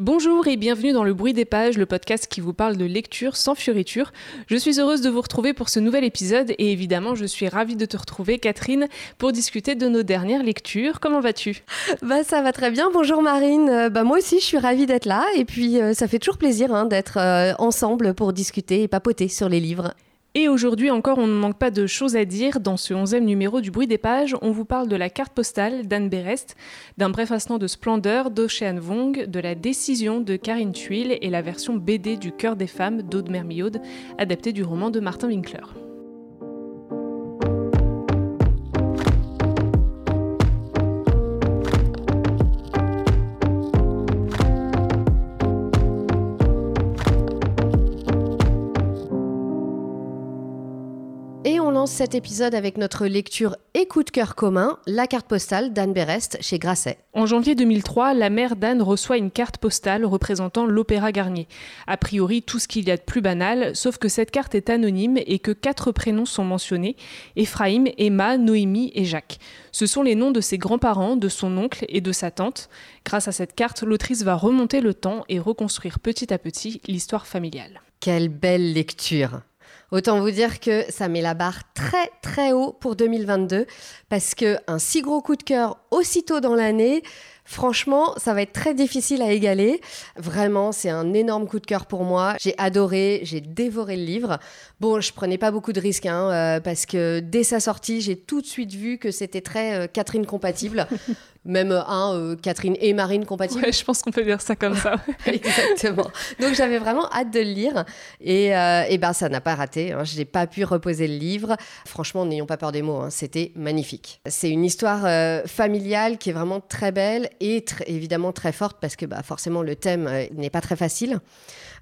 Bonjour et bienvenue dans Le Bruit des Pages, le podcast qui vous parle de lecture sans fioriture. Je suis heureuse de vous retrouver pour ce nouvel épisode et évidemment je suis ravie de te retrouver Catherine pour discuter de nos dernières lectures. Comment vas-tu? Bah ça va très bien, bonjour Marine. Euh, bah moi aussi je suis ravie d'être là et puis euh, ça fait toujours plaisir hein, d'être euh, ensemble pour discuter et papoter sur les livres. Et aujourd'hui encore, on ne manque pas de choses à dire. Dans ce onzième numéro du Bruit des Pages, on vous parle de la carte postale d'Anne Berest, d'un bref instant de splendeur d'Ocean Vong, de la décision de Karine Thuil et la version BD du Cœur des femmes d'Aude Mermiaude, adaptée du roman de Martin Winkler. Cet épisode avec notre lecture et coup de cœur commun, la carte postale d'Anne Berest chez Grasset. En janvier 2003, la mère d'Anne reçoit une carte postale représentant l'Opéra Garnier. A priori, tout ce qu'il y a de plus banal, sauf que cette carte est anonyme et que quatre prénoms sont mentionnés Ephraim, Emma, Noémie et Jacques. Ce sont les noms de ses grands-parents, de son oncle et de sa tante. Grâce à cette carte, l'autrice va remonter le temps et reconstruire petit à petit l'histoire familiale. Quelle belle lecture Autant vous dire que ça met la barre très très haut pour 2022 parce que un si gros coup de cœur aussitôt dans l'année, franchement, ça va être très difficile à égaler. Vraiment, c'est un énorme coup de cœur pour moi. J'ai adoré, j'ai dévoré le livre. Bon, je prenais pas beaucoup de risques hein, euh, parce que dès sa sortie, j'ai tout de suite vu que c'était très euh, Catherine compatible. Même un euh, Catherine et Marine compatible. Ouais, je pense qu'on peut dire ça comme ça. Exactement. Donc j'avais vraiment hâte de le lire et, euh, et ben ça n'a pas raté. Hein. Je n'ai pas pu reposer le livre. Franchement, n'ayons pas peur des mots. Hein. C'était magnifique. C'est une histoire euh, familiale qui est vraiment très belle et tr- évidemment très forte parce que bah, forcément le thème euh, n'est pas très facile.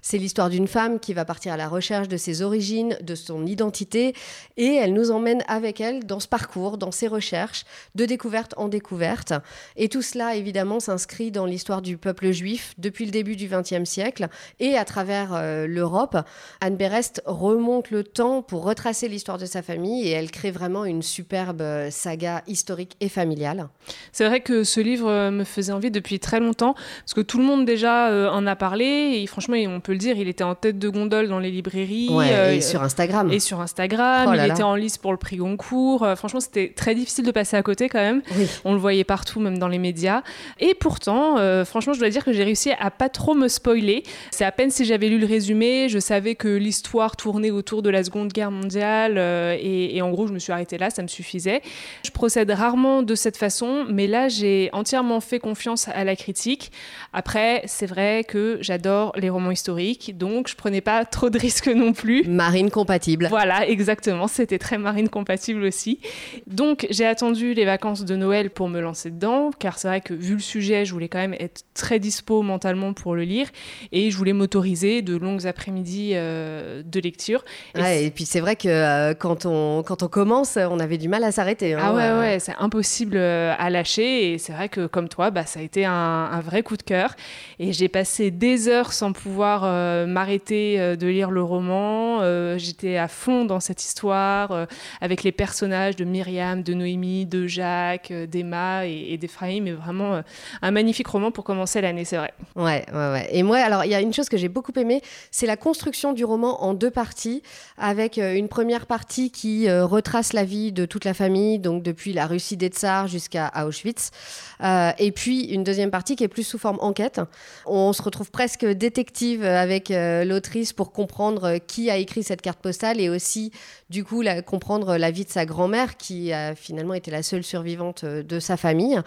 C'est l'histoire d'une femme qui va partir à la recherche de ses origines, de son identité, et elle nous emmène avec elle dans ce parcours, dans ses recherches, de découverte en découverte. Et tout cela, évidemment, s'inscrit dans l'histoire du peuple juif depuis le début du XXe siècle et à travers euh, l'Europe. Anne Berest remonte le temps pour retracer l'histoire de sa famille et elle crée vraiment une superbe euh, saga historique et familiale. C'est vrai que ce livre euh, me faisait envie depuis très longtemps, parce que tout le monde déjà en a parlé, et franchement, on peut le dire, il était en tête de gondole dans les librairies. Ouais, euh, et sur Instagram. et sur Instagram, Oh il là était en lice pour le prix Goncourt. Euh, franchement, c'était très difficile de passer à côté quand même. Oui. On le voyait partout, même dans les médias. Et pourtant, euh, franchement, je dois dire que j'ai réussi à pas trop me spoiler. C'est à peine si j'avais lu le résumé, je savais que l'histoire tournait autour de la Seconde Guerre mondiale, et, et en gros, je me suis arrêtée là, ça me suffisait. Je procède rarement de cette façon, mais là, j'ai entièrement fait confiance à la critique. Après, c'est vrai que j'adore les romans historiques, donc je prenais pas trop de risques non plus. Marine compatible. Voilà, exactement. C'était très marine compatible aussi. Donc, j'ai attendu les vacances de Noël pour me lancer dedans, car c'est vrai que vu le sujet, je voulais quand même être très dispo mentalement pour le lire, et je voulais m'autoriser de longues après-midi euh, de lecture. Et Ouais, et puis c'est vrai que euh, quand, on, quand on commence, on avait du mal à s'arrêter. hein. Ah ouais, Euh, ouais, c'est impossible euh, à lâcher. Et c'est vrai que, comme toi, bah, ça a été un, un vrai coup de cœur. Et j'ai passé des heures sans pouvoir m'arrêter euh, de lire le roman. Euh, J'étais à fond dans cette histoire, euh, avec les personnages de Myriam, de Noémie, de Jacques, euh, d'Emma et, et d'Ephraim. Mais vraiment, euh, un magnifique roman pour commencer l'année, c'est vrai. Ouais, ouais. Et moi, alors, il y a une chose que j'ai beaucoup aimée, c'est la construction du roman en deux parties, avec euh, une première partie qui euh, retrace la vie de toute la famille, donc depuis la Russie des Tsars jusqu'à Auschwitz, Euh, et puis une deuxième partie qui est plus sous forme enquête. On se retrouve presque détective avec euh, l'autrice pour comprendre euh, qui a écrit cette carte postale et aussi, du coup, comprendre la vie de sa grand-mère, qui a finalement été la seule survivante euh, de sa famille.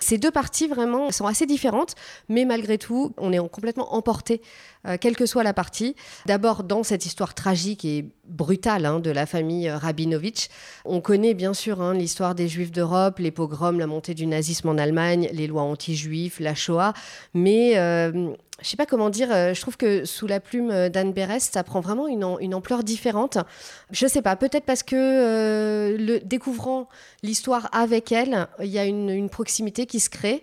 Ces deux parties, vraiment, sont assez différentes, mais malgré tout, on est complètement emporté, euh, quelle que soit la partie. D'abord, dans cette histoire tragique et brutale hein, de la famille euh, Rabinovitch, on connaît bien sûr hein, l'histoire des Juifs d'Europe, les pogroms, la montée du nazisme en Allemagne, les lois anti-juifs, la Shoah, mais euh, je sais pas comment dire, euh, je trouve que sous la plume d'Anne Berest, ça prend vraiment une, ampleur différente. Je sais pas, peut-être parce que découvrant l'histoire avec elle, il y a une proximité qui se crée.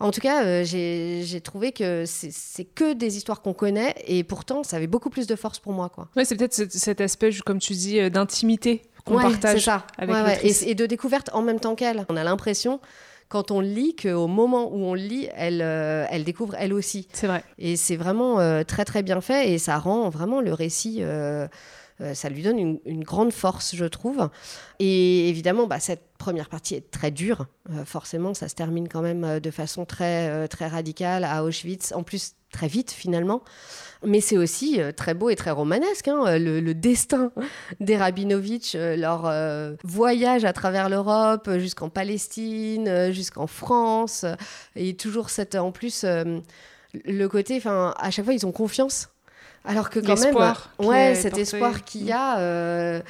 En tout cas, euh, j'ai trouvé que c'est que des histoires qu'on connaît et pourtant, ça avait beaucoup plus de force pour moi. Quoi. Ouais, c'est peut-être cet, aspect, comme tu dis, euh, d'intimité qu'on Ouais, partage ça. avec Ouais. Et, et de découverte en même temps qu'elle. On a l'impression quand on lit qu'au moment où on lit, elle, euh, elle découvre elle aussi. C'est vrai. Et c'est vraiment euh, très très bien fait et ça rend vraiment le récit. euh, ça lui donne une, grande force, je trouve. Et évidemment, bah, cette première partie est très dure. Euh, forcément, ça se termine quand même euh, de façon très, euh, radicale à Auschwitz. En plus, très vite finalement. Mais c'est aussi euh, très beau et très romanesque. hein, le, destin des Rabinovitch, euh, leur euh, voyage à travers l'Europe, euh, jusqu'en Palestine, euh, jusqu'en France. euh, et toujours cette, en plus, euh, le côté, à chaque fois, ils ont confiance. Alors que quand même, ouais, cet porté. espoir qu'il y a, euh,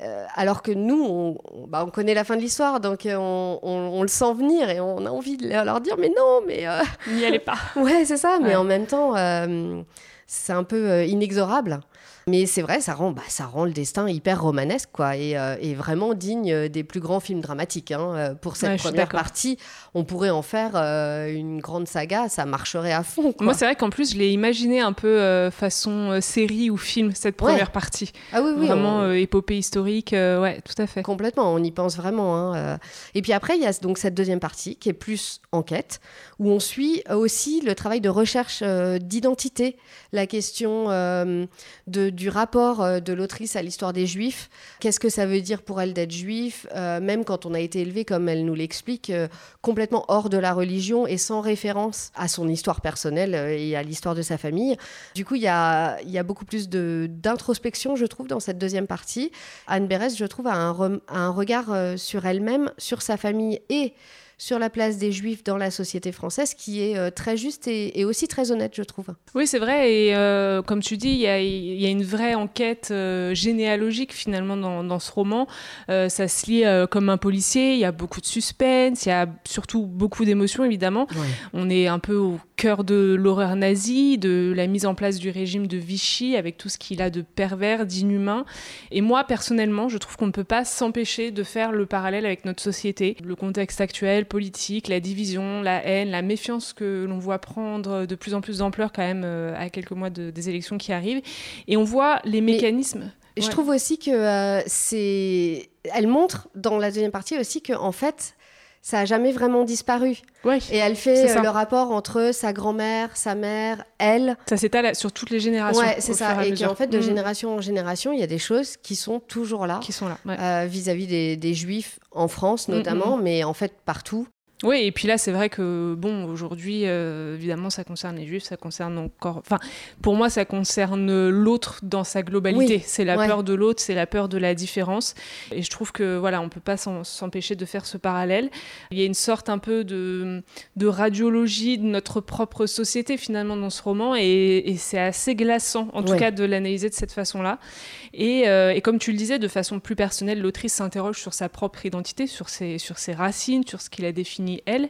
euh, alors que nous, on, bah, on connaît la fin de l'histoire, donc euh, on, on- on le sent venir et on a envie de leur dire, mais non, mais euh, N'y allez pas. Ouais, c'est ça, mais Ouais. en même temps, euh, c'est un peu euh, inexorable. Mais c'est vrai, ça rend, bah, ça rend le destin hyper romanesque, quoi, et, euh, et vraiment digne euh, des plus grands films dramatiques. hein. Euh, Pour cette Ouais, première partie, on pourrait en faire euh, une grande saga, ça marcherait à fond. Quoi. Moi, c'est vrai qu'en plus, je l'ai imaginé un peu euh, façon série ou film, cette Ouais. première partie. ah oui, oui, Vraiment on- épopée historique. ouais, tout à fait. Complètement, on y pense vraiment. hein. Et puis après, il y a donc cette deuxième partie qui est plus enquête, où on suit aussi le travail de recherche d'identité, la question de, du rapport euh, de l'autrice à l'histoire des Juifs. Qu'est-ce que ça veut dire pour elle d'être juif, euh, même quand on a été élevé, comme elle nous l'explique, euh, complètement hors de la religion et sans référence à son histoire personnelle et à l'histoire de sa famille. Du coup, il y a, beaucoup plus d'introspection, je trouve, dans cette deuxième partie. Anne Berès, je trouve, a un, regard sur elle-même, sur sa famille et sur la place des Juifs dans la société française qui est euh, très juste et, et aussi très honnête, je trouve. Oui, c'est vrai. Et euh, comme tu dis, il y a, il y a une vraie enquête euh, généalogique finalement dans, dans ce roman. Euh, ça se lit euh, comme un policier. Il y a beaucoup de suspense. Il y a surtout beaucoup d'émotions, évidemment. On est un peu au cœur de l'horreur nazie, de la mise en place du régime de Vichy avec tout ce qu'il a de pervers, d'inhumain. Et moi, personnellement, je trouve qu'on ne peut pas s'empêcher de faire le parallèle avec notre société, le contexte actuel, politique, la division, la haine, la méfiance que l'on voit prendre de plus en plus d'ampleur quand même euh, à quelques mois de- des élections qui arrivent. Et on voit les mécanismes. Je Ouais. trouve aussi que euh, c'est. Elle montre dans la deuxième partie aussi que en fait, ça a jamais vraiment disparu. Ouais. Et elle fait euh, le rapport entre sa grand-mère, sa mère, elle. Ça s'étale sur toutes les générations. Ouais, c'est ça. Et qu'en fait, de Mhm. génération en génération, il y a des choses qui sont toujours là. qui sont là. ouais. euh, vis-à-vis des, des juifs en France Mm, notamment, mais en fait partout. Oui, et puis là, c'est vrai que, bon, aujourd'hui, euh, évidemment, ça concerne les juifs, ça concerne encore. Enfin, pour moi, ça concerne l'autre dans sa globalité. Oui, C'est la ouais. peur de l'autre, c'est la peur de la différence. Et je trouve que, voilà, on peut pas s'empêcher de faire ce parallèle. Il y a une sorte un peu de, de radiologie de notre propre société, finalement, dans ce roman, et, et c'est assez glaçant, en tout cas, de l'analyser de cette façon-là. Et, euh, et comme tu le disais, de façon plus personnelle, l'autrice s'interroge sur sa propre identité, sur ses, sur ses racines, sur ce qui la définit elle.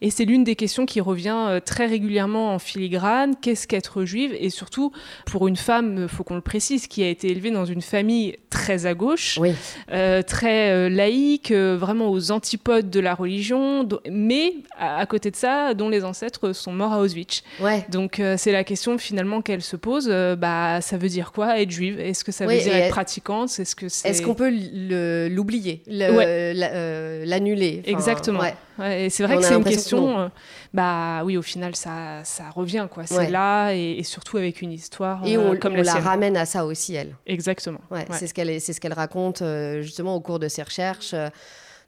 Et c'est l'une des questions qui revient euh, très régulièrement en filigrane. Qu'est-ce qu'être juive? Et surtout, pour une femme, faut qu'on le précise, qui a été élevée dans une famille très à gauche, Oui. euh, très euh, laïque, vraiment aux antipodes de la religion, mais à, côté de ça, dont les ancêtres sont morts à Auschwitz. Ouais. Donc c'est la question finalement qu'elle se pose. bah, ça veut dire quoi être juive? Est-ce que ça Oui, veut dire être pratiquante? Est-ce que c'est Est-ce qu'on peut l'oublier, Ouais. l'annuler? Enfin, Exactement. ouais. Et c'est vrai On que a c'est une que question. euh, bah oui, au final, ça, ça revient quoi. C'est Ouais. là et, et surtout avec une histoire Et euh, on, comme on la, ramène à ça aussi, elle. Exactement. Ouais, Ouais. C'est ce qu'elle c'est ce qu'elle raconte euh, justement au cours de ses recherches. euh,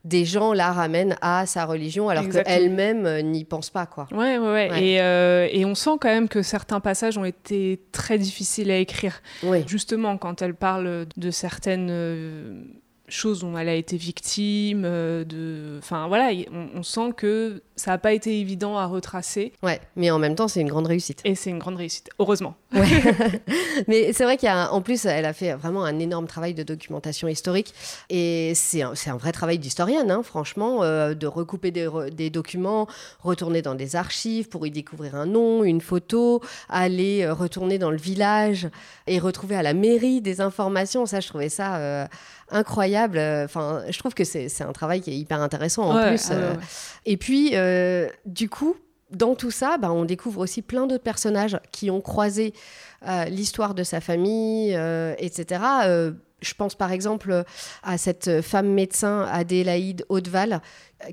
des gens la ramènent à sa religion alors qu'elle-même euh, n'y pense pas. quoi. Ouais, ouais, ouais. Ouais. Et, euh, et on sent quand même que certains passages ont été très difficiles à écrire. Oui. Justement, quand elle parle de certaines euh, choses dont elle a été victime, euh, de... enfin voilà, on sent que ça n'a pas été évident à retracer Ouais. Mais en même temps, c'est une grande réussite. et c'est une grande réussite, heureusement. Ouais. Mais c'est vrai qu'il y a, un- en plus, elle a fait vraiment un énorme travail de documentation historique. Et c'est un, vrai travail d'historienne, hein, franchement, euh, de recouper des, re- des documents, retourner dans des archives pour y découvrir un nom, une photo, aller euh, retourner dans le village et retrouver à la mairie des informations. Ça, je trouvais ça euh, incroyable. Enfin, je trouve que c'est un travail qui est hyper intéressant en Ouais, plus. ouais, ouais. et puis, euh, du coup, dans tout ça, bah, on découvre aussi plein d'autres personnages qui ont croisé euh, l'histoire de sa famille, euh, etc. Euh, je pense par exemple à cette femme médecin, Adélaïde Hauteval,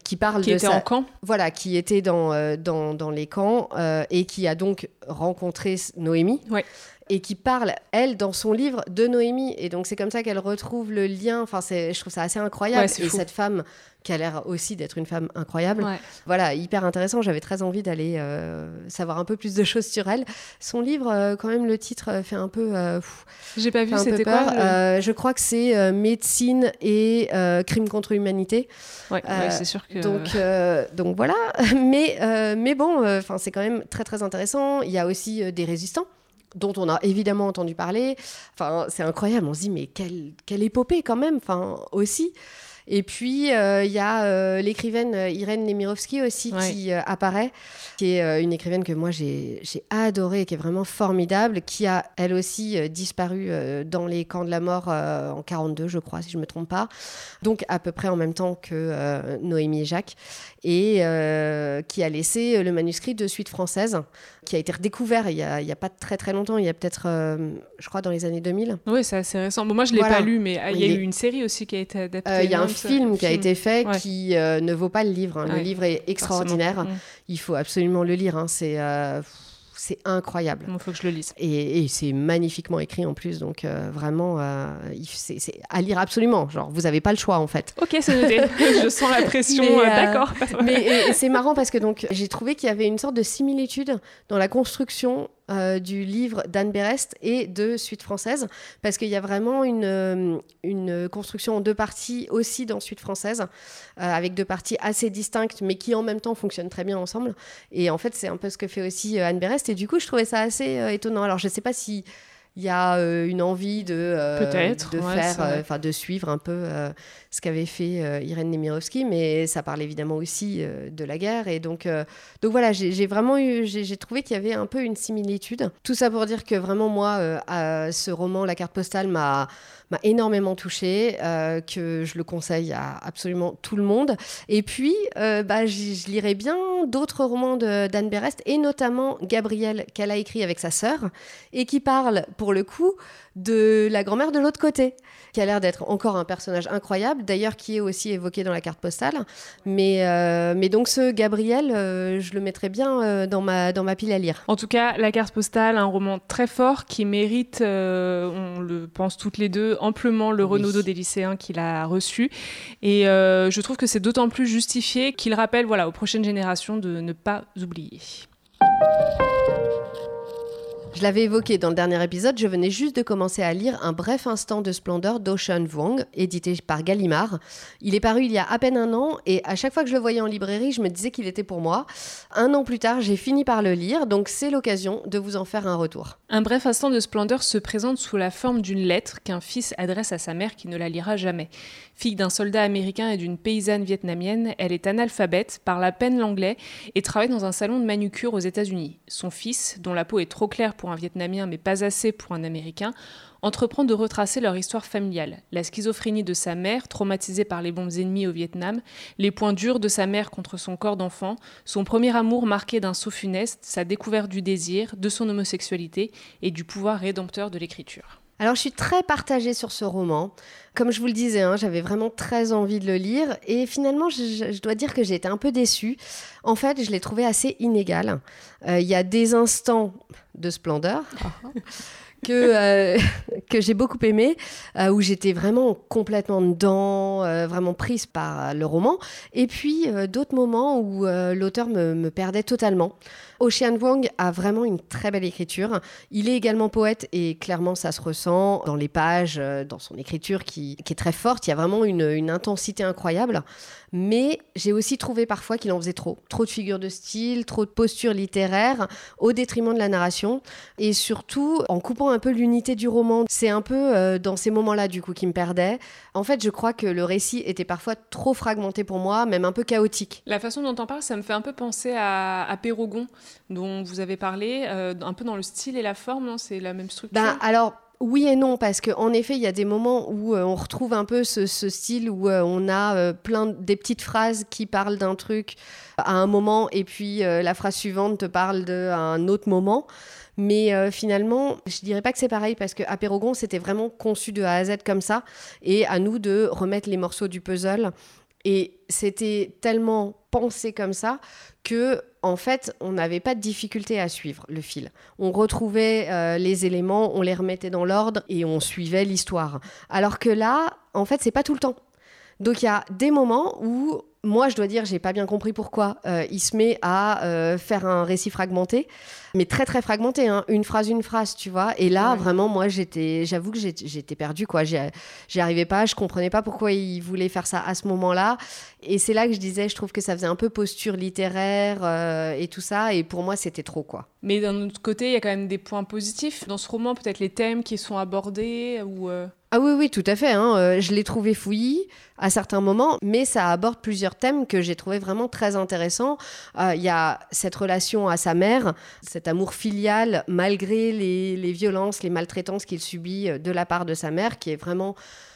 qui parle qui de était sa- en camp. voilà, qui était dans, dans, dans les camps et qui a donc rencontré Noémie. Ouais. Et qui parle, elle, dans son livre, de Noémie. Et donc, c'est comme ça qu'elle retrouve le lien. Enfin, je trouve ça assez incroyable. Ouais, c'est et fou. cette femme, qui a l'air aussi d'être une femme incroyable. Ouais. Voilà, hyper intéressant. J'avais très envie d'aller euh, savoir un peu plus de choses sur elle. Son livre, euh, quand même, le titre euh, fait un peu, euh, J'ai pas vu, c'était quoi le- je crois que c'est médecine et crime contre l'humanité. Ouais, ouais, c'est sûr que. Donc, donc voilà. Mais, mais bon, enfin c'est quand même très très intéressant. Il y a aussi des résistants dont on a évidemment entendu parler. Enfin, c'est incroyable. On se dit mais quelle, quelle épopée quand même. Enfin aussi. Et puis euh, il y a euh, l'écrivaine euh, Irène Nemirovsky aussi Ouais. qui euh, apparaît, qui est une écrivaine que moi j'ai adorée, qui est vraiment formidable, qui a elle aussi disparu dans les camps de la mort en 42, je crois, si je me trompe pas. Donc à peu près en même temps que Noémie et Jacques, et euh, qui a laissé le manuscrit de Suite française, qui a été redécouvert il y a, pas très très longtemps, il y a peut-être, euh, je crois, dans les années 2000. Oui, c'est assez récent. Bon, moi, je l'ai Voilà. pas lu, mais il y a eu une série aussi qui a été adaptée. Euh, Il y a un film qui a été fait Ouais. qui euh, ne vaut pas le livre. hein. Le Ouais. livre est extraordinaire. Forcément. Il faut absolument le lire. hein. C'est euh, c'est incroyable. Il faut que je le lise. Et, et c'est magnifiquement écrit en plus, donc euh, vraiment, euh, c'est à lire absolument. Genre, vous n'avez pas le choix en fait. Ok, c'est noté. je sens la pression. Mais, euh, D'accord. Mais c'est marrant parce que donc j'ai trouvé qu'il y avait une sorte de similitude dans la construction euh, du livre d'Anne Berest et de Suite française, parce qu'il y a vraiment une, euh, une construction en deux parties aussi dans Suite française, euh, avec deux parties assez distinctes, mais qui en même temps fonctionnent très bien ensemble. Et en fait, c'est un peu ce que fait aussi Anne Berest. Et du coup, je trouvais ça assez étonnant. Alors, je sais pas si il y a euh, une envie de, euh, de ouais, faire, euh, enfin de suivre un peu ce qu'avait fait Irène Nemirovsky, mais ça parle évidemment aussi de la guerre. Et donc, donc voilà, j'ai vraiment eu, j'ai trouvé qu'il y avait un peu une similitude. Tout ça pour dire que vraiment, moi, à ce roman, La carte postale, m'a m'a énormément touchée, euh, que je le conseille à absolument tout le monde. Et puis, euh, bah, je lirai bien d'autres romans d'Anne Berest, et notamment Gabriel, qu'elle a écrit avec sa sœur, et qui parle, pour le coup, de la grand-mère de l'autre côté, qui a l'air d'être encore un personnage incroyable, d'ailleurs qui est aussi évoqué dans la carte postale. Mais, euh, mais donc ce Gabriel, je le mettrais bien dans, ma, dans ma pile à lire. En tout cas, La carte postale, un roman très fort qui mérite, on le pense toutes les deux, amplement le Oui. Renaudot des lycéens qu'il a reçu. Et euh, je trouve que c'est d'autant plus justifié qu'il rappelle voilà, aux prochaines générations de ne pas oublier. Je l'avais évoqué dans le dernier épisode, je venais juste de commencer à lire Un bref instant de splendeur d'Ocean Vuong, édité par Gallimard. Il est paru il y a à peine un an et à chaque fois que je le voyais en librairie, je me disais qu'il était pour moi. Un an plus tard, j'ai fini par le lire, donc c'est l'occasion de vous en faire un retour. Un bref instant de splendeur se présente sous la forme d'une lettre qu'un fils adresse à sa mère qui ne la lira jamais. Fille d'un soldat américain et d'une paysanne vietnamienne, elle est analphabète, parle à peine l'anglais et travaille dans un salon de manucure aux États-Unis. Son fils, dont la peau est trop claire pour un Vietnamien mais pas assez pour un Américain, entreprend de retracer leur histoire familiale. La schizophrénie de sa mère, traumatisée par les bombes ennemies au Vietnam, les points durs de sa mère contre son corps d'enfant, son premier amour marqué d'un saut funeste, sa découverte du désir, de son homosexualité et du pouvoir rédempteur de l'écriture. Alors je suis très partagée sur ce roman. Comme je vous le disais, hein, j'avais vraiment très envie de le lire et finalement je, dois dire que j'ai été un peu déçue. En fait, je l'ai trouvé assez inégal. Euh, Il y a des instants de splendeur que, euh, que j'ai beaucoup aimé, euh, où j'étais vraiment complètement dedans, euh, vraiment prise par le roman. Et puis d'autres moments où l'auteur me, me perdait totalement. Ocean Wong a vraiment une très belle écriture. Il est également poète et clairement ça se ressent dans les pages, dans son écriture qui, qui est très forte. Il y a vraiment une, une intensité incroyable. Mais j'ai aussi trouvé parfois qu'il en faisait trop. Trop de figures de style, trop de postures littéraires, au détriment de la narration. Et surtout, en coupant un peu l'unité du roman, c'est un peu euh, dans ces moments-là, du coup, qui me perdait. En fait, je crois que le récit était parfois trop fragmenté pour moi, même un peu chaotique. La façon dont on parle, ça me fait un peu penser à, à Pérogon, dont vous avez parlé, euh, un peu dans le style et la forme, non? C'est la même structure? Ben, alors, oui et non, parce qu'en effet, il y a des moments où euh, on retrouve un peu ce, ce style où euh, on a euh, plein de- des petites phrases qui parlent d'un truc à un moment et puis la phrase suivante te parle d'un autre moment. Mais euh, finalement, je dirais pas que c'est pareil parce que Apérogon, c'était vraiment conçu de A à Z comme ça et à nous de remettre les morceaux du puzzle Et c'était tellement pensé comme ça que en fait, on n'avait pas de difficulté à suivre le fil. On retrouvait euh, les éléments, on les remettait dans l'ordre et on suivait l'histoire. Alors que là, en fait, c'est pas tout le temps. Donc il y a des moments où moi, je dois dire, j'ai pas bien compris pourquoi euh, il se met à euh, faire un récit fragmenté, mais très très fragmenté, hein. une phrase une phrase, tu vois. Et là, vraiment, moi, j'étais, j'avoue que j'étais perdue, quoi. J'y arrivais pas, je comprenais pas pourquoi il voulait faire ça à ce moment-là. Et c'est là que je disais, je trouve que ça faisait un peu posture littéraire euh, et tout ça. Et pour moi, c'était trop, quoi. Mais d'un autre côté, il y a quand même des points positifs dans ce roman, peut-être les thèmes qui sont abordés ou. Ah oui, oui, tout à fait. Hein. Je l'ai trouvé fouillis à certains moments, mais ça aborde plusieurs thèmes que j'ai trouvé vraiment très intéressants. Euh, il y a cette relation à sa mère, cet amour filial malgré les, les violences, les maltraitances qu'il subit euh, de la part de sa mère, qui est vraiment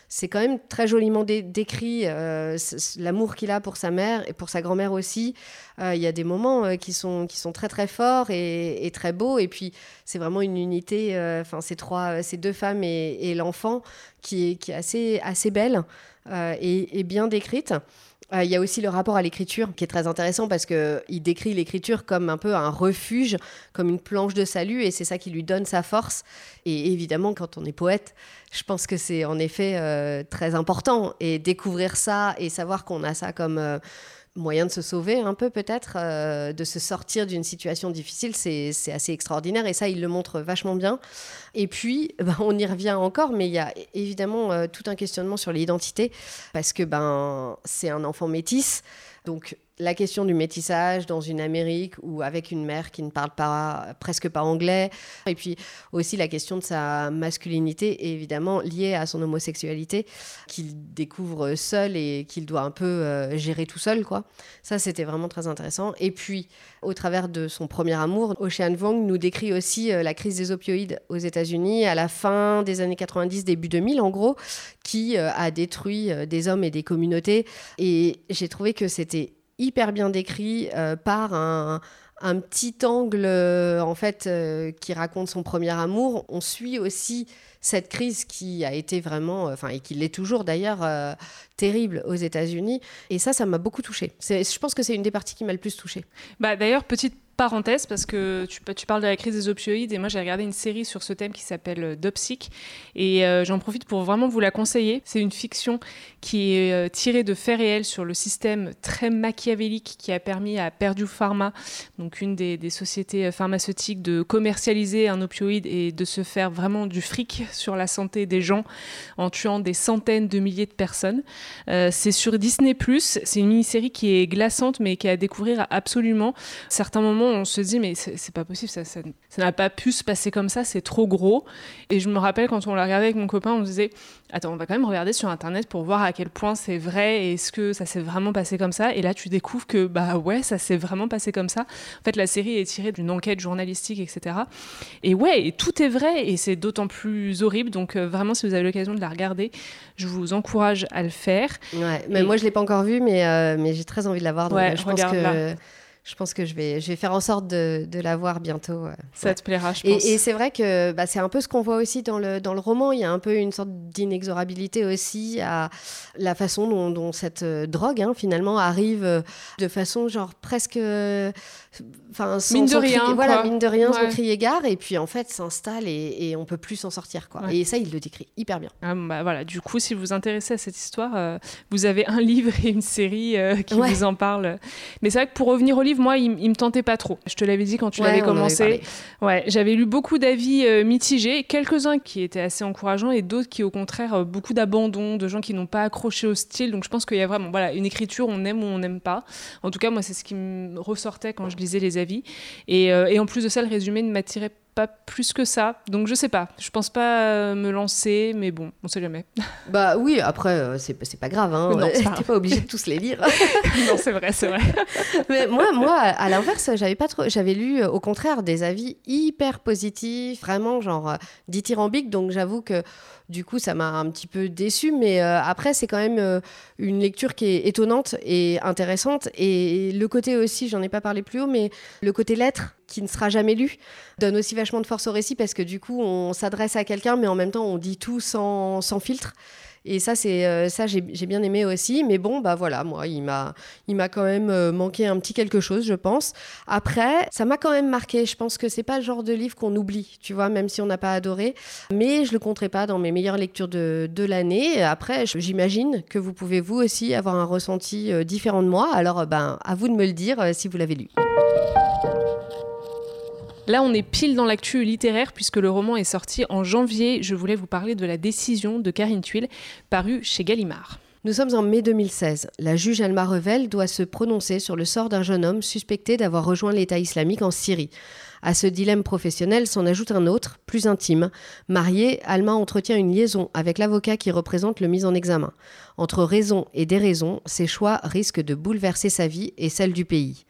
c'est quand même très joliment décrit euh, l'amour qu'il a pour sa mère et pour sa grand-mère aussi. Il y a des moments qui, sont, qui sont très très forts et, très beaux. Et puis c'est vraiment une unité, enfin ces trois, ces deux femmes et, l'enfant qui est, qui est assez, assez belle et bien décrite. Euh, il y a aussi le rapport à l'écriture qui est très intéressant parce qu'il décrit l'écriture comme un peu un refuge, comme une planche de salut et c'est ça qui lui donne sa force. Et évidemment, quand on est poète, je pense que c'est en effet euh, très important. Et découvrir ça et savoir qu'on a ça comme... Euh, moyen de se sauver un peu peut-être, euh, de se sortir d'une situation difficile, c'est assez extraordinaire et ça, il le montre vachement bien. Et puis, ben, on y revient encore, mais il y a évidemment euh, tout un questionnement sur l'identité parce que ben, c'est un enfant métis. Donc la question du métissage dans une Amérique ou avec une mère qui ne parle presque pas anglais, et puis aussi la question de sa masculinité, évidemment liée à son homosexualité, qu'il découvre seul et qu'il doit un peu euh, gérer tout seul, quoi. Ça, c'était vraiment très intéressant. Et puis, au travers de son premier amour, Ocean Vuong nous décrit aussi euh, la crise des opioïdes aux États-Unis à la fin des années 90, début 2000, en gros, qui euh, a détruit des hommes et des communautés. Et j'ai trouvé que c'était hyper bien décrit euh, par un, petit angle euh, en fait euh, qui raconte son premier amour. On suit aussi cette crise qui a été vraiment, enfin et qui l'est toujours d'ailleurs, terrible aux États-Unis. Et ça, ça m'a beaucoup touchée. Je pense que c'est une des parties qui m'a le plus touchée. Bah d'ailleurs, petite parenthèse parce que tu, parles de la crise des opioïdes et moi j'ai regardé une série sur ce thème qui s'appelle euh, Dopsic et euh, j'en profite pour vraiment vous la conseiller. C'est une fiction qui est euh, tirée de faits réels sur le système très machiavélique qui a permis à Purdue Pharma, donc une des, sociétés pharmaceutiques, de commercialiser un opioïde et de se faire vraiment du fric sur la santé des gens en tuant des centaines de milliers de personnes. c'est sur Disney ⁇ c'est une mini-série qui est glaçante mais qui est à découvrir absolument. certains moments on se dit, mais c'est pas possible, ça n'a pas pu se passer comme ça, c'est trop gros. Et je me rappelle quand on l'a regardé avec mon copain, on disait, attends, on va quand même regarder sur Internet pour voir à quel point c'est vrai et est-ce que ça s'est vraiment passé comme ça. Et là, tu découvres que, bah ouais, ça s'est vraiment passé comme ça. En fait, la série est tirée d'une enquête journalistique, etc. Et ouais, tout est vrai et c'est d'autant plus horrible. Donc, euh, vraiment, si vous avez l'occasion de la regarder, je vous encourage à le faire. Ouais, mais moi, je l'ai pas encore vue, mais, euh, mais j'ai très envie de la voir. Donc, je pense que je pense que je vais, je vais faire en sorte de, de la voir bientôt. Euh, Ça te plaira, je pense. Et, c'est vrai que bah, c'est un peu ce qu'on voit aussi dans le, dans le roman. Il y a un peu une sorte d'inexorabilité aussi à la façon dont, dont cette euh, drogue, hein, finalement, arrive euh, de façon genre presque enfin mine de rien voilà mine de rien ouais. son gare et puis en fait s'installe et, et, on peut plus s'en sortir quoi et ça il le décrit hyper bien ah, bah, voilà du coup si vous vous intéressez à cette histoire euh, vous avez un livre et une série qui vous en parlent mais c'est vrai que pour revenir au livre moi il, il me tentait pas trop. Je te l'avais dit quand tu l'avais commencé. ouais j'avais lu beaucoup d'avis euh, mitigés quelques uns qui étaient assez encourageants et d'autres qui au contraire euh, beaucoup d'abandon de gens qui n'ont pas accroché au style. Donc je pense qu'il y a vraiment voilà une écriture on aime ou on n'aime pas. En tout cas moi c'est ce qui me ressortait quand je lisais les avis. Et, euh, et en plus de ça, le résumé ne m'attirait pas plus que ça. Donc je sais pas. Je pense pas euh, me lancer, mais bon, on sait jamais. Bah oui, après, euh, c'est, c'est pas grave. Hein. Non, pas, pas obligé de tous les lire. non, c'est vrai, c'est vrai. mais moi, moi, à l'inverse, j'avais pas trop. J'avais lu, au contraire, des avis hyper positifs, vraiment genre dithyrambiques. Donc j'avoue que du coup, ça m'a un petit peu déçu, mais euh, après, c'est quand même euh, une lecture qui est étonnante et intéressante. Et le côté aussi, j'en ai pas parlé plus haut, mais le côté lettre qui ne sera jamais lu donne aussi vachement de force au récit parce que du coup, on s'adresse à quelqu'un, mais en même temps, on dit tout sans, sans filtre. Et ça, c'est ça j'ai bien aimé aussi. Mais bon, bah voilà, moi, il m'a quand même manqué un petit quelque chose, je pense. Après, ça m'a quand même marqué. Je pense que c'est pas le genre de livre qu'on oublie, tu vois, même si on n'a pas adoré. Mais je le compterai pas dans mes meilleures lectures de, de l'année. Après, j'imagine que vous pouvez vous aussi avoir un ressenti différent de moi. Alors, ben, à vous de me le dire si vous l'avez lu. Là, on est pile dans l'actu littéraire puisque le roman est sorti en janvier. Je voulais vous parler de La décision de Karine Tuile, paru chez Gallimard. Nous sommes en mai 2016. La juge Alma Revel doit se prononcer sur le sort d'un jeune homme suspecté d'avoir rejoint l'État islamique en Syrie. À ce dilemme professionnel s'en ajoute un autre, plus intime. Mariée, Alma entretient une liaison avec l'avocat qui représente le mis en examen. Entre raison et déraison, ses choix risquent de bouleverser sa vie et celle du pays.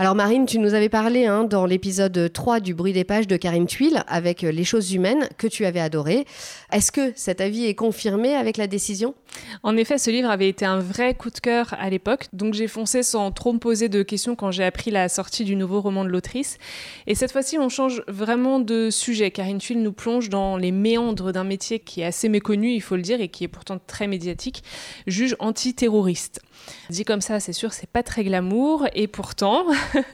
Alors Marine, tu nous avais parlé hein, dans l'épisode 3 du bruit des pages de Karine Tuile avec euh, Les choses humaines que tu avais adoré. Est-ce que cet avis est confirmé avec la décision? En effet, ce livre avait été un vrai coup de cœur à l'époque, donc j'ai foncé sans trop me poser de questions quand j'ai appris la sortie du nouveau roman de l'autrice. Et cette fois-ci, on change vraiment de sujet. Karine Tuile nous plonge dans les méandres d'un métier qui est assez méconnu, il faut le dire, et qui est pourtant très médiatique, juge antiterroriste. Dit comme ça, c'est sûr, c'est pas très glamour, et pourtant,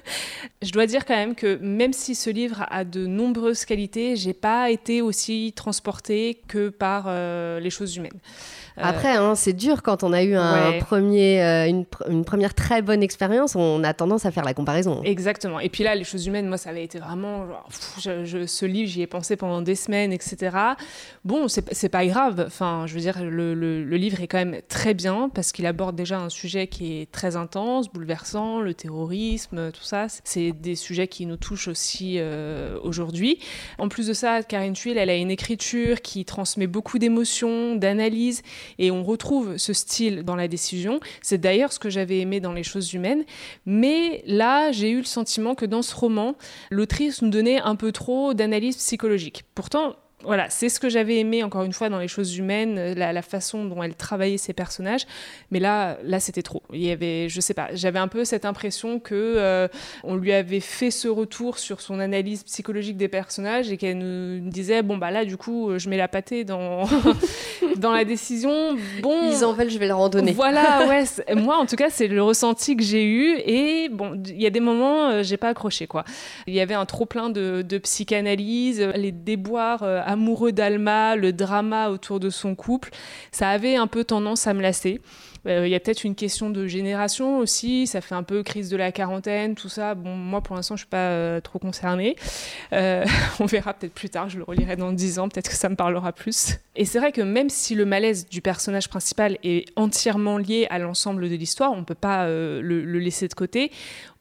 je dois dire quand même que même si ce livre a de nombreuses qualités, j'ai pas été aussi transportée que par euh, les choses humaines. Euh, Après, hein, c'est dur quand on a eu un premier, euh, une, première très bonne expérience, on a tendance à faire la comparaison. Exactement. Et puis là, les choses humaines, moi, ça avait été vraiment. ce livre, j'y ai pensé pendant des semaines, etc. Bon, c'est pas grave. Enfin, je veux dire, le, le livre est quand même très bien parce qu'il aborde déjà un sujet qui est très intense, bouleversant, le terrorisme, tout ça. C'est des sujets qui nous touchent aussi euh, aujourd'hui. En plus de ça, Karine Tuile, elle a une écriture qui transmet beaucoup d'émotions, d'analyse et on retrouve ce style dans la décision. C'est d'ailleurs ce que j'avais aimé dans Les choses humaines. Mais là, j'ai eu le sentiment que dans ce roman, l'autrice nous donnait un peu trop d'analyse psychologique. Pourtant, voilà, c'est ce que j'avais aimé encore une fois dans les choses humaines, euh, la, façon dont elle travaillait ses personnages. Mais là, là, c'était trop. Il y avait, je sais pas, j'avais un peu cette impression que euh, on lui avait fait ce retour sur son analyse psychologique des personnages et qu'elle nous disait bon bah là du coup je mets la pâtée dans dans la décision. Bon, ils en veulent, je vais leur en donner. Voilà, ouais. moi en tout cas c'est le ressenti que j'ai eu et bon, il y a des moments euh, j'ai pas accroché quoi. Il y avait un trop plein de, de psychanalyse, les déboires amoureux d'Alma, le drama autour de son couple, ça avait un peu tendance à me lasser. Euh, il y a peut-être une question de génération aussi, ça fait un peu crise de la quarantaine, tout ça. Bon, moi pour l'instant, je suis pas euh, trop concernée. Euh, on verra peut-être plus tard, je le relirai dans 10 ans, peut-être que ça me parlera plus. Et c'est vrai que même si le malaise du personnage principal est entièrement lié à l'ensemble de l'histoire, on ne peut pas le, laisser de côté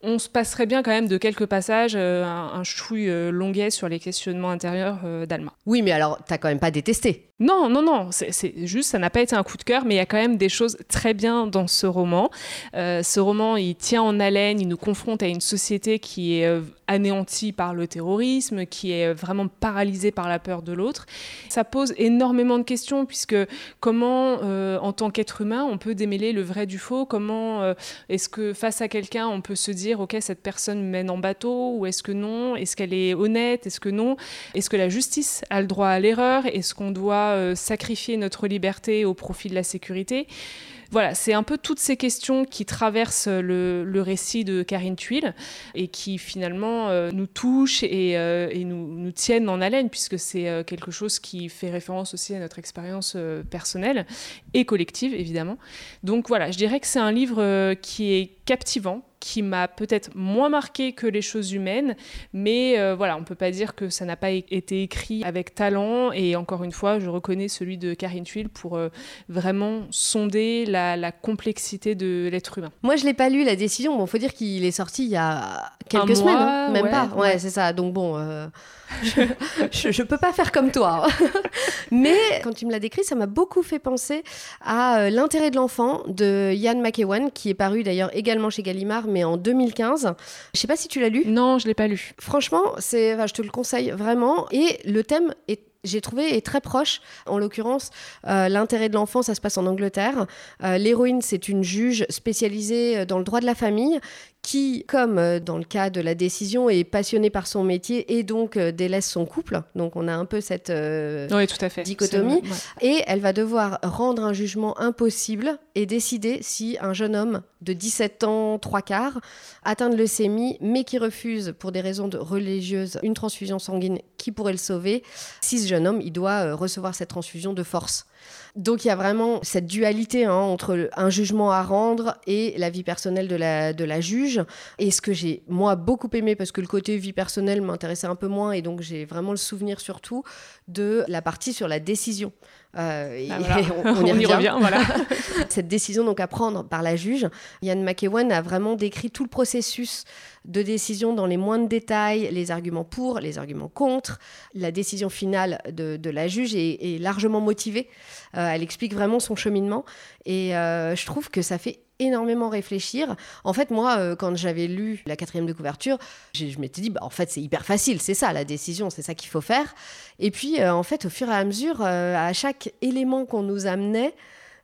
on se passerait bien quand même de quelques passages, un, un, chouille longuet sur les questionnements intérieurs d'Alma. Oui, mais alors, t'as quand même pas détesté non, non, non, c'est juste, ça n'a pas été un coup de cœur, mais il y a quand même des choses très bien dans ce roman. Euh, ce roman, il tient en haleine, il nous confronte à une société qui est euh, anéantie par le terrorisme, qui est vraiment paralysée par la peur de l'autre. Ça pose énormément de questions, puisque comment, euh, en tant qu'être humain, on peut démêler le vrai du faux? Comment est-ce que face à quelqu'un, on peut se dire, ok, cette personne mène en bateau, ou est-ce que non? Est-ce qu'elle est honnête? Est-ce que non? Est-ce que la justice a le droit à l'erreur? Est-ce qu'on doit euh, sacrifier notre liberté au profit de la sécurité voilà, c'est un peu toutes ces questions qui traversent le, récit de Karine Tuile et qui finalement euh, nous touchent et, euh, nous, nous, tiennent en haleine puisque c'est quelque chose qui fait référence aussi à notre expérience personnelle et collective évidemment. Donc voilà, je dirais que c'est un livre qui est captivant, qui m'a peut-être moins marqué que les choses humaines, mais euh, voilà, on peut pas dire que ça n'a pas été écrit avec talent. Et encore une fois, je reconnais celui de Karine Tuile pour euh, vraiment sonder la, complexité de l'être humain. Moi, je l'ai pas lu la décision. Bon, faut dire qu'il est sorti il y a quelques semaines, hein, même pas. Ouais, c'est ça. Donc bon. Euh, je, ne peux pas faire comme toi. Mais quand tu me l'as décrit, ça m'a beaucoup fait penser à L'intérêt de l'enfant de Ian McEwan, qui est paru d'ailleurs également chez Gallimard, mais en 2015. Je sais pas si tu l'as lu. Non, je l'ai pas lu. Franchement, c'est, je te le conseille vraiment. Et le thème est j'ai trouvé est très proche. En l'occurrence, euh, l'intérêt de l'enfant, ça se passe en Angleterre. Euh, l'héroïne, c'est une juge spécialisée dans le droit de la famille qui, comme euh, dans le cas de la décision, est passionnée par son métier et donc délaisse son couple. Donc on a un peu cette tout à fait. dichotomie. Et elle va devoir rendre un jugement impossible et décider si un jeune homme de 17 ans, trois quarts, atteint de leucémie, mais qui refuse pour des raisons de religieuses une transfusion sanguine qui pourrait le sauver, si ce jeune homme, il doit recevoir cette transfusion de force. Donc il y a vraiment cette dualité hein, entre un jugement à rendre et la vie personnelle de la, de la juge. Et ce que j'ai, moi, beaucoup aimé, parce que le côté vie personnelle m'intéressait un peu moins, et donc j'ai vraiment le souvenir surtout de la partie sur la décision. Euh, ah, on, y, revient. voilà. Cette décision donc à prendre par la juge, Yann McEwan a vraiment décrit tout le processus de décision dans les moindres détails, les arguments pour, les arguments contre. La décision finale de, la juge est, largement motivée. Euh, elle explique vraiment son cheminement et euh, je trouve que ça fait énormément réfléchir. En fait, moi, euh, quand j'avais lu la quatrième de couverture, je m'étais dit, bah, en fait, c'est hyper facile, c'est ça la décision, c'est ça qu'il faut faire. Et puis, en fait, au fur et à mesure, à chaque élément qu'on nous amenait,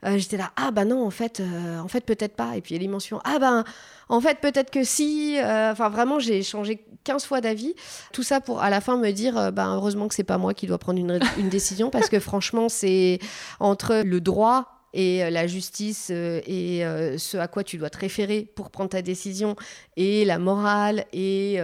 j'étais là, ah bah non, en fait, en fait peut-être pas. Et puis les mentions, ah ben en fait, peut-être que si. Euh, enfin, vraiment, j'ai changé 15 fois d'avis. Tout ça pour à la fin me dire, euh, ben, heureusement que c'est pas moi qui dois prendre une, une décision parce que franchement, c'est entre le droit et euh, la justice et ce à quoi tu dois te référer pour prendre ta décision et la morale et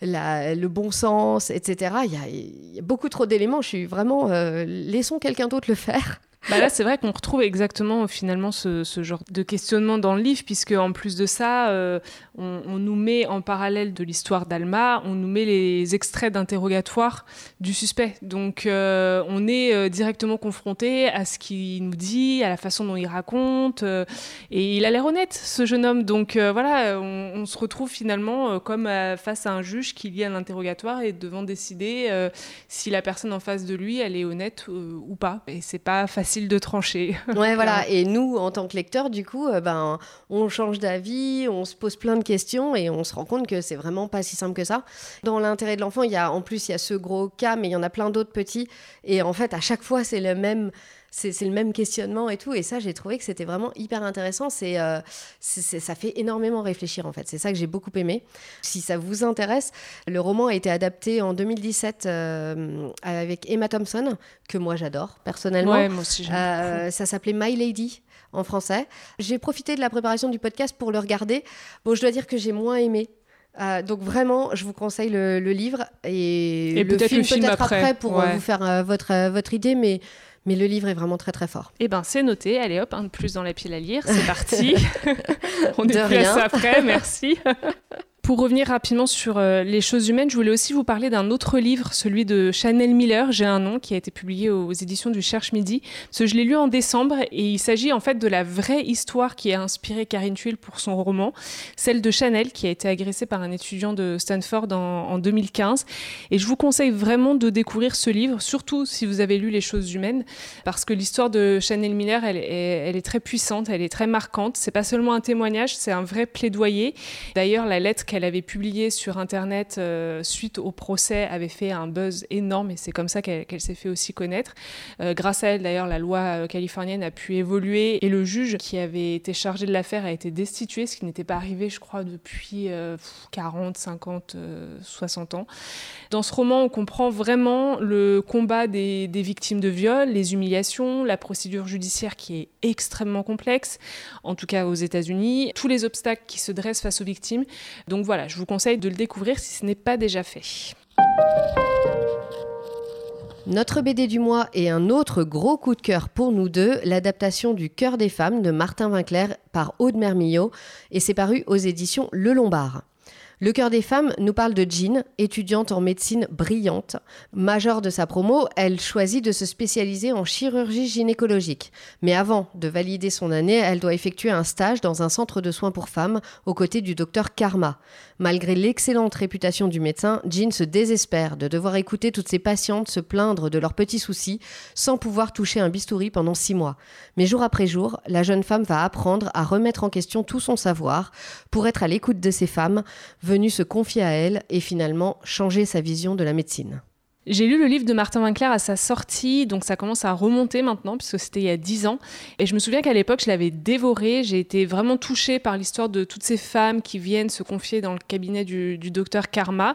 le bon sens, etc. Il y, y a, beaucoup trop d'éléments. Je suis vraiment laissons quelqu'un d'autre le faire. Bah là, c'est vrai qu'on retrouve exactement finalement ce, genre de questionnement dans le livre, puisque en plus de ça, euh, on, nous met en parallèle de l'histoire d'Alma, on nous met les extraits d'interrogatoire du suspect. Donc euh, on est euh, directement confronté à ce qu'il nous dit, à la façon dont il raconte, et il a l'air honnête, ce jeune homme. Donc voilà, on, se retrouve finalement comme face à un juge qui lit un interrogatoire et devant décider si la personne en face de lui, elle est honnête ou pas. Et c'est pas facile de trancher. Ouais, voilà. Et nous, en tant que lecteurs, du coup, euh, ben, on change d'avis, on se pose plein de questions et on se rend compte que c'est vraiment pas si simple que ça. Dans l'intérêt de l'enfant, il y a en plus il y a ce gros cas, mais il y en a plein d'autres petits. Et en fait, à chaque fois, c'est le même c'est le même questionnement et tout. Et ça, j'ai trouvé que c'était vraiment hyper intéressant. C'est euh, ça fait énormément réfléchir, en fait. C'est ça que j'ai beaucoup aimé. Si ça vous intéresse, le roman a été adapté en 2017 euh, avec Emma Thompson, que moi j'adore personnellement. Ouais, moi aussi, euh, ça s'appelait My Lady en français. J'ai profité de la préparation du podcast pour le regarder. Bon, je dois dire que j'ai moins aimé. donc vraiment, je vous conseille le, livre et, le film, peut-être après. pour vous faire votre, votre idée, mais mais le livre est vraiment très très fort. Eh ben c'est noté, allez hop, un de plus dans la pile à lire, c'est parti. On est plus à ça après, merci. Pour revenir rapidement sur euh, les choses humaines, je voulais aussi vous parler d'un autre livre, celui de Chanel Miller, J'ai un nom, qui a été publié aux éditions du Cherche Midi. Je l'ai lu en décembre et il s'agit en fait de la vraie histoire qui a inspiré Karine Tuile pour son roman, celle de Chanel qui a été agressée par un étudiant de Stanford en, 2015. Et je vous conseille vraiment de découvrir ce livre, surtout si vous avez lu Les choses humaines, parce que l'histoire de Chanel Miller, elle est, elle est très puissante, elle est très marquante. C'est pas seulement un témoignage, c'est un vrai plaidoyer. D'ailleurs, la lettre qu'elle avait publié sur Internet euh, suite au procès avait fait un buzz énorme et c'est comme ça qu'elle s'est fait aussi connaître. Euh, grâce à elle, d'ailleurs, la loi euh, californienne a pu évoluer et le juge qui avait été chargé de l'affaire a été destitué, ce qui n'était pas arrivé, je crois, depuis 40, 50, 60 ans. Dans ce roman, on comprend vraiment le combat des, des victimes de viol, les humiliations, la procédure judiciaire qui est extrêmement complexe, en tout cas aux États-Unis, tous les obstacles qui se dressent face aux victimes. Donc voilà, je vous conseille de le découvrir si ce n'est pas déjà fait. Notre BD du mois est un autre gros coup de cœur pour nous deux, l'adaptation du Cœur des femmes de Martin Winkler par Aude Mermillot, et c'est paru aux éditions Le Lombard. Le cœur des femmes nous parle de Jean, étudiante en médecine brillante. Majeure de sa promo, elle choisit de se spécialiser en chirurgie gynécologique. Mais avant de valider son année, elle doit effectuer un stage dans un centre de soins pour femmes aux côtés du docteur Karma. Malgré l'excellente réputation du médecin, Jean se désespère de devoir écouter toutes ses patientes se plaindre de leurs petits soucis sans pouvoir toucher un bistouri pendant six mois. Mais jour après jour, la jeune femme va apprendre à remettre en question tout son savoir pour être à l'écoute de ces femmes, venu se confier à elle et finalement changer sa vision de la médecine. J'ai lu le livre de Martin Winkler à sa sortie, donc ça commence à remonter maintenant, puisque c'était il y a dix ans. Et je me souviens qu'à l'époque, je l'avais dévoré. J'ai été vraiment touchée par l'histoire de toutes ces femmes qui viennent se confier dans le cabinet du, du docteur Karma.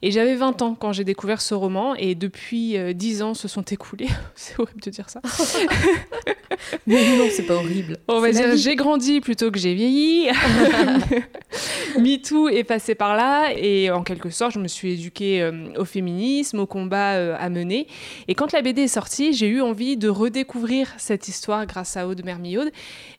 Et j'avais 20 ans quand j'ai découvert ce roman, et depuis euh, dix ans se sont écoulés. c'est horrible de dire ça. mais non, c'est pas horrible. On va dire j'ai grandi plutôt que j'ai vieilli. MeToo est passé par là, et en quelque sorte, je me suis éduquée euh, au féminisme, au combat euh, à mener. Et quand la BD est sortie, j'ai eu envie de redécouvrir cette histoire grâce à Aude Mermiaude.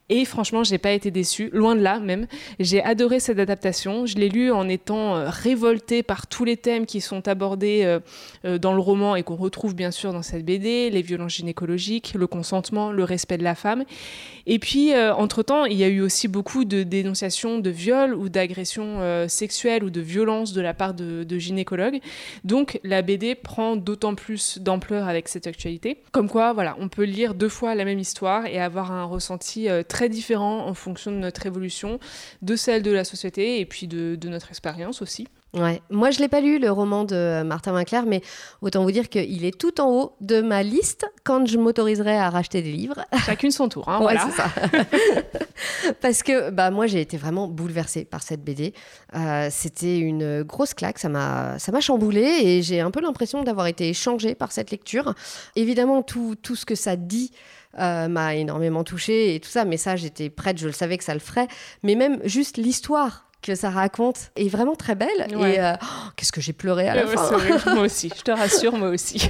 Et franchement, j'ai pas été déçue, loin de là même. J'ai adoré cette adaptation. Je l'ai lu en étant euh, révoltée par tous les thèmes qui sont abordés euh, euh, dans le roman et qu'on retrouve bien sûr dans cette BD les violences gynécologiques, le consentement, le respect de la femme. Et puis, entre-temps, il y a eu aussi beaucoup de dénonciations de viols ou d'agressions sexuelles ou de violences de la part de, de gynécologues. Donc, la BD prend d'autant plus d'ampleur avec cette actualité. Comme quoi, voilà, on peut lire deux fois la même histoire et avoir un ressenti très très différent en fonction de notre évolution, de celle de la société et puis de, notre expérience aussi. Ouais. Moi, je l'ai pas lu, le roman de euh, Martin Winkler, mais autant vous dire qu'il est tout en haut de ma liste quand je m'autoriserai à racheter des livres. Chacune son tour, hein, voilà. ça. Parce que bah, moi, j'ai été vraiment bouleversée par cette BD. Euh, c'était une grosse claque, ça m'a chamboulée et j'ai un peu l'impression d'avoir été changée par cette lecture. Évidemment, tout, tout ce que ça dit euh, m'a énormément touchée et tout ça. Mais ça, j'étais prête, je le savais que ça le ferait. Mais même juste l'histoire que ça raconte est vraiment très belle. Et euh, oh, qu'est-ce que j'ai pleuré à la fin. moi aussi, je te rassure, moi aussi.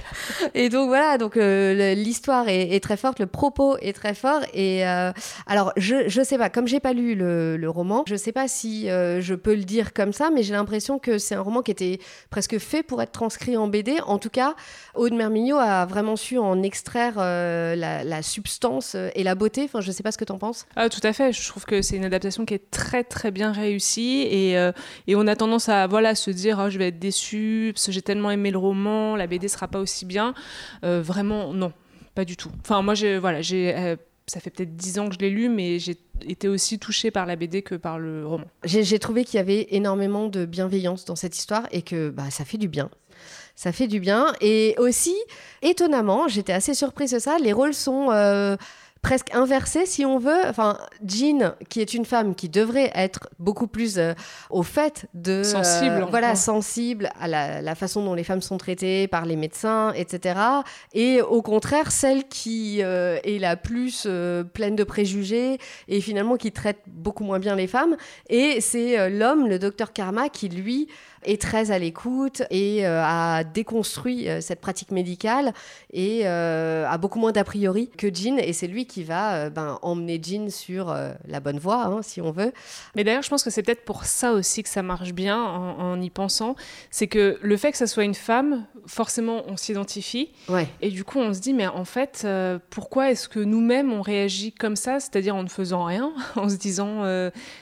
Et donc voilà, donc euh, l'histoire est, très forte, le propos est très fort. Et euh, alors, je, je sais pas, comme j'ai pas lu le, le, roman, je sais pas si je peux le dire comme ça, mais j'ai l'impression que c'est un roman qui était presque fait pour être transcrit en BD. En tout cas, Aude Mermignot a vraiment su en extraire la, la, substance et la beauté. Enfin, je sais pas ce que tu en penses. Ah, tout à fait. Je trouve que c'est une adaptation qui est très très bien réussie et, euh, et, on a tendance à voilà se dire oh, je vais être déçu parce que j'ai tellement aimé le roman la BD sera pas aussi bien euh, vraiment non pas du tout enfin moi voilà j'ai euh, ça fait peut-être dix ans que je l'ai lu, mais j'ai été aussi touchée par la BD que par le roman. J'ai trouvé qu'il y avait énormément de bienveillance dans cette histoire et que bah, ça fait du bien ça fait du bien. Et aussi, étonnamment, j'étais assez surprise de ça, les rôles sont presque inversé si on veut. Enfin, Jean, qui est une femme qui devrait être beaucoup plus euh, au fait de sensible, euh, voilà, sensible à la, façon dont les femmes sont traitées par les médecins, etc. Et au contraire, celle qui euh, est la plus pleine de préjugés et finalement qui traite beaucoup moins bien les femmes. Et c'est l'homme, le docteur Karma, qui lui est très à l'écoute et euh, a déconstruit euh, cette pratique médicale et euh, a beaucoup moins d'a priori que Jean. Et c'est lui qui va ben, emmener Jean sur la bonne voie, hein, si on veut. Mais d'ailleurs, je pense que c'est peut-être pour ça aussi que ça marche bien en, y pensant. C'est que le fait que ça soit une femme, forcément, on s'identifie. Ouais. Et du coup, on se dit, mais en fait, pourquoi est-ce que nous-mêmes, on réagit comme ça, c'est-à-dire en ne faisant rien, en se disant,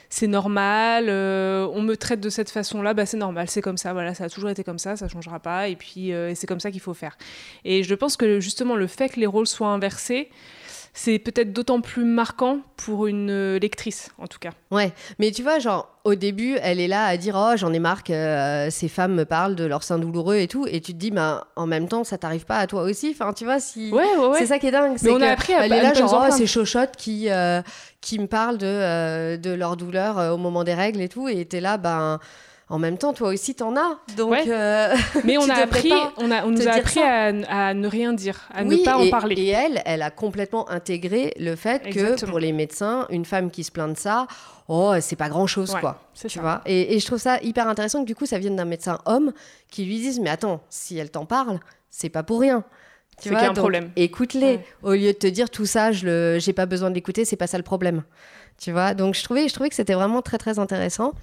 c'est normal, on me traite de cette façon-là, bah, c'est normal c'est comme ça, voilà, ça a toujours été comme ça, ça changera pas, et puis euh, c'est comme ça qu'il faut faire. Et je pense que justement le fait que les rôles soient inversés, c'est peut-être d'autant plus marquant pour une euh, lectrice, en tout cas. Ouais, mais tu vois, genre, au début, elle est là à dire Oh, j'en ai marre que euh, ces femmes me parlent de leur sein douloureux et tout. Et tu te dis, bah, en même temps, ça t'arrive pas à toi aussi. Enfin, tu vois, si. Ouais, ouais, ouais. C'est ça qui est dingue. Mais on a appris à Elle est là, genre, oh, c'est Chochotte qui, qui me parle de, de leur douleur au moment des règles et tout. Et t'es là, ben en même temps, toi aussi, t'en as. Donc, euh, mais on a appris, on, a, on nous a appris à, ne rien dire, à ne pas en parler. Et elle, elle a complètement intégré le fait que pour les médecins, une femme qui se plaint de ça, oh, c'est pas grand chose, quoi. Tu vois? Et, je trouve ça hyper intéressant que du coup, ça vienne d'un médecin homme qui lui dise, mais attends, si elle t'en parle, c'est pas pour rien. C'est qu'il y a un problème. Écoute-les. Au lieu de te dire tout ça, je j'ai pas besoin de l'écouter, c'est pas ça le problème. Tu vois? Donc je trouvais, je trouvais que c'était vraiment très très intéressant.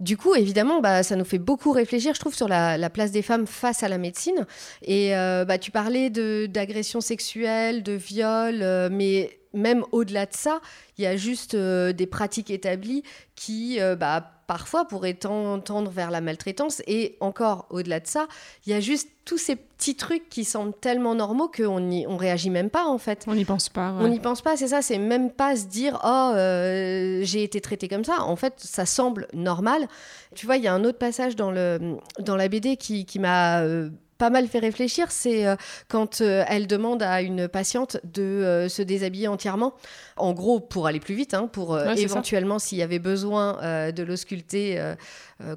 Du coup, évidemment, bah, ça nous fait beaucoup réfléchir, je trouve, sur la, place des femmes face à la médecine. Et euh, bah, tu parlais d'agression sexuelle, de viol, euh, mais même au-delà de ça, il y a juste euh, des pratiques établies qui, bah, parfois, pourraient tendre vers la maltraitance. Et encore au-delà de ça, il y a juste tous ces petits trucs qui semblent tellement normaux qu'on n'y on réagit même pas en fait. On n'y pense pas. On n'y pense pas, c'est ça. C'est même pas se dire oh euh, j'ai été traité comme ça. En fait, ça semble normal. Tu vois, il y a un autre passage dans le dans la BD qui, qui m'a euh, pas mal fait réfléchir, c'est euh, quand euh, elle demande à une patiente de euh, se déshabiller entièrement. En gros, pour aller plus vite, hein, pour éventuellement, s'il y avait besoin de l'ausculter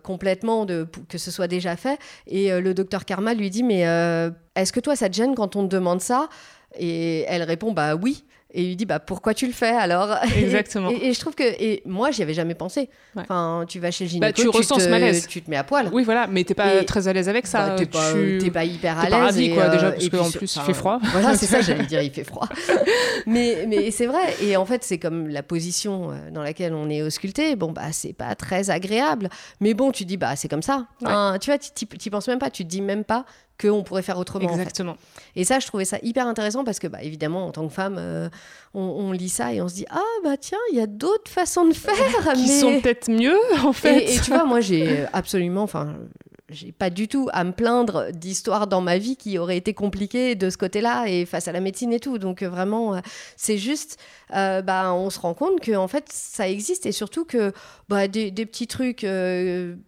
complètement, de, que ce soit déjà fait. Et le docteur Karma lui dit, mais est-ce que toi, ça te gêne quand on te demande ça? Et elle répond, bah oui. Et il lui dit bah pourquoi tu le fais alors? Exactement. et, je trouve que et moi j'y avais jamais pensé. Enfin tu vas chez le gynéco, bah, tu, ressens ce malaise. tu te mets à poil. Oui voilà, mais t'es pas très à l'aise avec ça. Bah, t'es pas, pas, hyper à l'aise. Pas ravi quoi déjà euh, parce qu'en plus il fait froid. Voilà c'est ça j'allais dire il fait froid. mais mais c'est vrai et en fait c'est comme la position euh, dans laquelle on est ausculté. Bon bah c'est pas très agréable. Mais bon tu dis bah c'est comme ça. tu vois tu penses même pas, tu te dis même pas qu'on pourrait faire autrement. Exactement. Et ça, je trouvais ça hyper intéressant parce que, bah, évidemment, en tant que femme, euh, on, lit ça et on se dit Ah, bah tiens, il y a d'autres façons de faire. Qui sont peut-être mieux, en fait. Et, tu vois, moi, j'ai absolument. Enfin, j'ai pas du tout à me plaindre d'histoires dans ma vie qui auraient été compliquées de ce côté-là et face à la médecine et tout. Donc, euh, vraiment, euh, c'est juste. bah, on se rend compte que en fait ça existe et surtout que bah, des, des petits trucs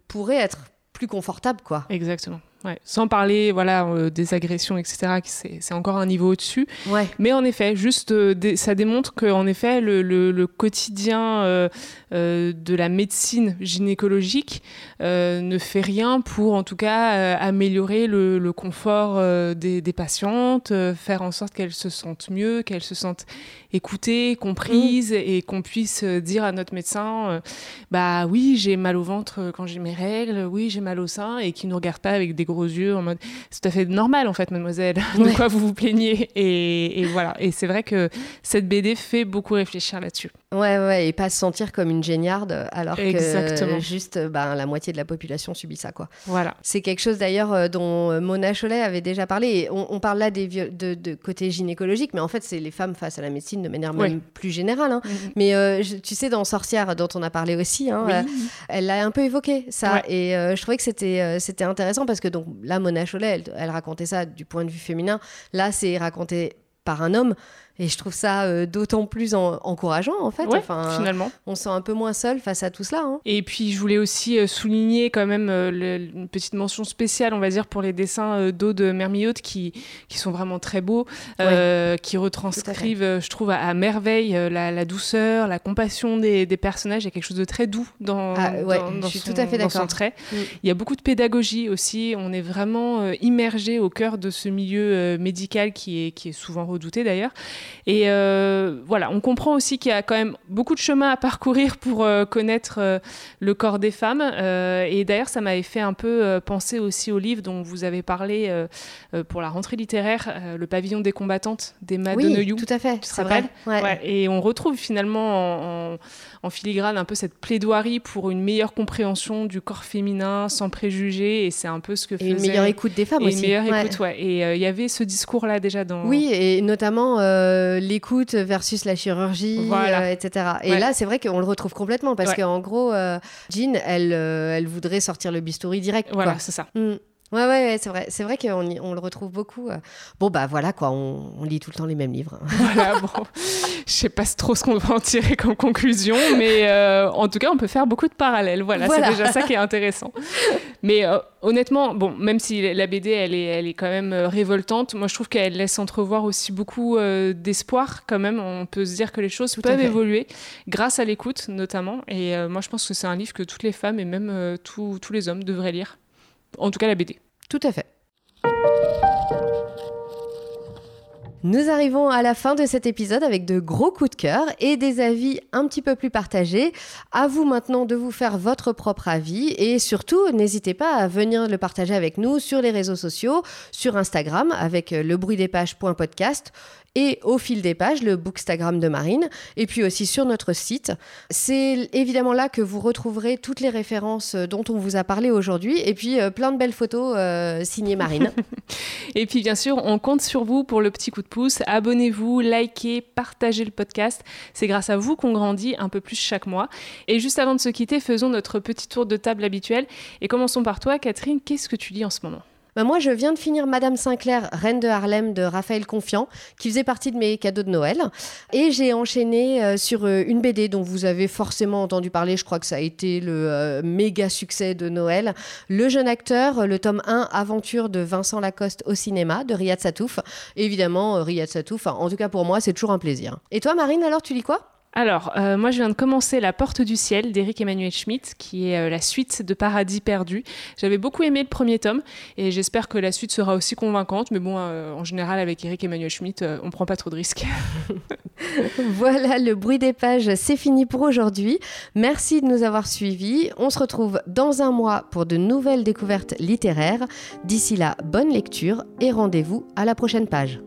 pourraient être plus confortables quoi. Exactement. Sans parler voilà, euh, des agressions, etc., c'est encore un niveau au-dessus. Mais en effet, juste, euh, ça démontre qu'en effet, le, le, quotidien euh, de la médecine gynécologique ne fait rien pour, en tout cas, améliorer le, le confort des, des, patientes, faire en sorte qu'elles se sentent mieux, qu'elles se sentent écoutées, comprises, mm. et qu'on puisse dire à notre médecin, bah oui, j'ai mal au ventre quand j'ai mes règles, oui, j'ai mal au sein, et qui ne nous regarde pas avec des gros yeux en mode c'est tout à fait normal en fait mademoiselle de quoi vous vous plaignez. Et, voilà. Et c'est vrai que cette BD fait beaucoup réfléchir là-dessus ouais ouais et pas se sentir comme une géniarde alors que juste ben, la moitié de la population subit ça quoi voilà c'est quelque chose d'ailleurs euh, dont euh, Mona Cholet avait déjà parlé et on, parle là des de, côté gynécologique mais en fait c'est les femmes face à la médecine de manière même plus générale hein. mm-hmm. mais euh, tu sais dans Sorcière dont on a parlé aussi hein, elle l'a un peu évoqué ça et je trouvais que c'était c'était intéressant parce que donc là, Mona Cholet, elle, racontait ça du point de vue féminin. Là, c'est raconté par un homme. Et je trouve ça euh, d'autant plus encourageant, en fait. enfin, finalement. On se sent un peu moins seul face à tout cela. Hein. Et puis, je voulais aussi euh, souligner quand même euh, une petite mention spéciale, on va dire, pour les dessins d'eau de Mermiotte qui, qui sont vraiment très beaux, qui retranscrivent, je trouve, à, merveille la, douceur, la compassion des, des, personnages. Il y a quelque chose de très doux dans, ah, dans, son, tout à fait son, trait. Mm. Il y a beaucoup de pédagogie aussi. On est vraiment immergé au cœur de ce milieu médical qui est, qui est souvent redouté d'ailleurs. Et euh, voilà, on comprend aussi qu'il y a quand même beaucoup de chemin à parcourir pour euh, connaître euh, le corps des femmes. et d'ailleurs, ça m'avait fait un peu penser aussi au livre dont vous avez parlé pour la rentrée littéraire, Le pavillon des combattantes d'Emma oui, tout à fait, c'est vrai. Et on retrouve finalement en, en, filigrane un peu cette plaidoirie pour une meilleure compréhension du corps féminin sans préjugés. Et c'est un peu ce que faisait... Et une meilleure écoute des femmes aussi. Une meilleure écoute, ouais. Et il y avait ce discours-là déjà dans... Oui, et notamment euh, l'écoute versus la chirurgie, euh, etc. Et là, c'est vrai qu'on le retrouve complètement parce qu'en gros, euh, Jean, elle, elle voudrait sortir le bistouri direct. Voilà, c'est ça. Mm. Ouais, ouais, c'est vrai. C'est vrai qu'on on le retrouve beaucoup. Bon, bah voilà, quoi. On, lit tout le temps les mêmes livres. Voilà, bon. Je sais pas trop ce qu'on va en tirer comme conclusion, mais en tout cas, on peut faire beaucoup de parallèles. Voilà, c'est déjà ça qui est intéressant. Mais honnêtement, bon, même si la BD, elle est, elle est quand même euh, révoltante, moi je trouve qu'elle laisse entrevoir aussi beaucoup euh, d'espoir quand même. On peut se dire que les choses peuvent évoluer grâce à l'écoute notamment. Et euh, moi je pense que c'est un livre que toutes les femmes et même tous les hommes devraient lire. En tout cas la BD. Tout à fait. Nous arrivons à la fin de cet épisode avec de gros coups de cœur et des avis un petit peu plus partagés. À vous maintenant de vous faire votre propre avis et surtout n'hésitez pas à venir le partager avec nous sur les réseaux sociaux, sur Instagram avec lebruitdespages.podcast et au fil des pages, le bookstagram de Marine, et puis aussi sur notre site. C'est évidemment là que vous retrouverez toutes les références euh, dont on vous a parlé aujourd'hui, et puis euh, plein de belles photos euh, signées Marine. et puis bien sûr, on compte sur vous pour le petit coup de pouce. Abonnez-vous, likez, partagez le podcast. C'est grâce à vous qu'on grandit un peu plus chaque mois. Et juste avant de se quitter, faisons notre petit tour de table habituel. Et commençons par toi, Catherine. Qu'est-ce que tu lis en ce moment? Bah, Moi, je viens de finir Madame Sinclair, Reine de Harlem de Raphaël Confiant, qui faisait partie de mes cadeaux de Noël. Et j'ai enchaîné euh, sur euh, une BD dont vous avez forcément entendu parler. Je crois que ça a été le euh, méga succès de Noël. Le jeune acteur, le tome 1, Aventure de Vincent Lacoste au cinéma, de Riyad Satouf. Évidemment, Riyad Satouf, en tout cas pour moi, c'est toujours un plaisir. Et toi, Marine, alors, tu lis quoi? Alors, euh, moi, je viens de commencer La Porte du Ciel d'Éric Emmanuel Schmitt, qui est euh, la suite de Paradis perdu. J'avais beaucoup aimé le premier tome et j'espère que la suite sera aussi convaincante. Mais bon, euh, en général, avec Éric Emmanuel Schmitt, on prend pas trop de risques. voilà, le bruit des pages, c'est fini pour aujourd'hui. Merci de nous avoir suivis. On se retrouve dans un mois pour de nouvelles découvertes littéraires. D'ici là, bonne lecture et rendez-vous à la prochaine page.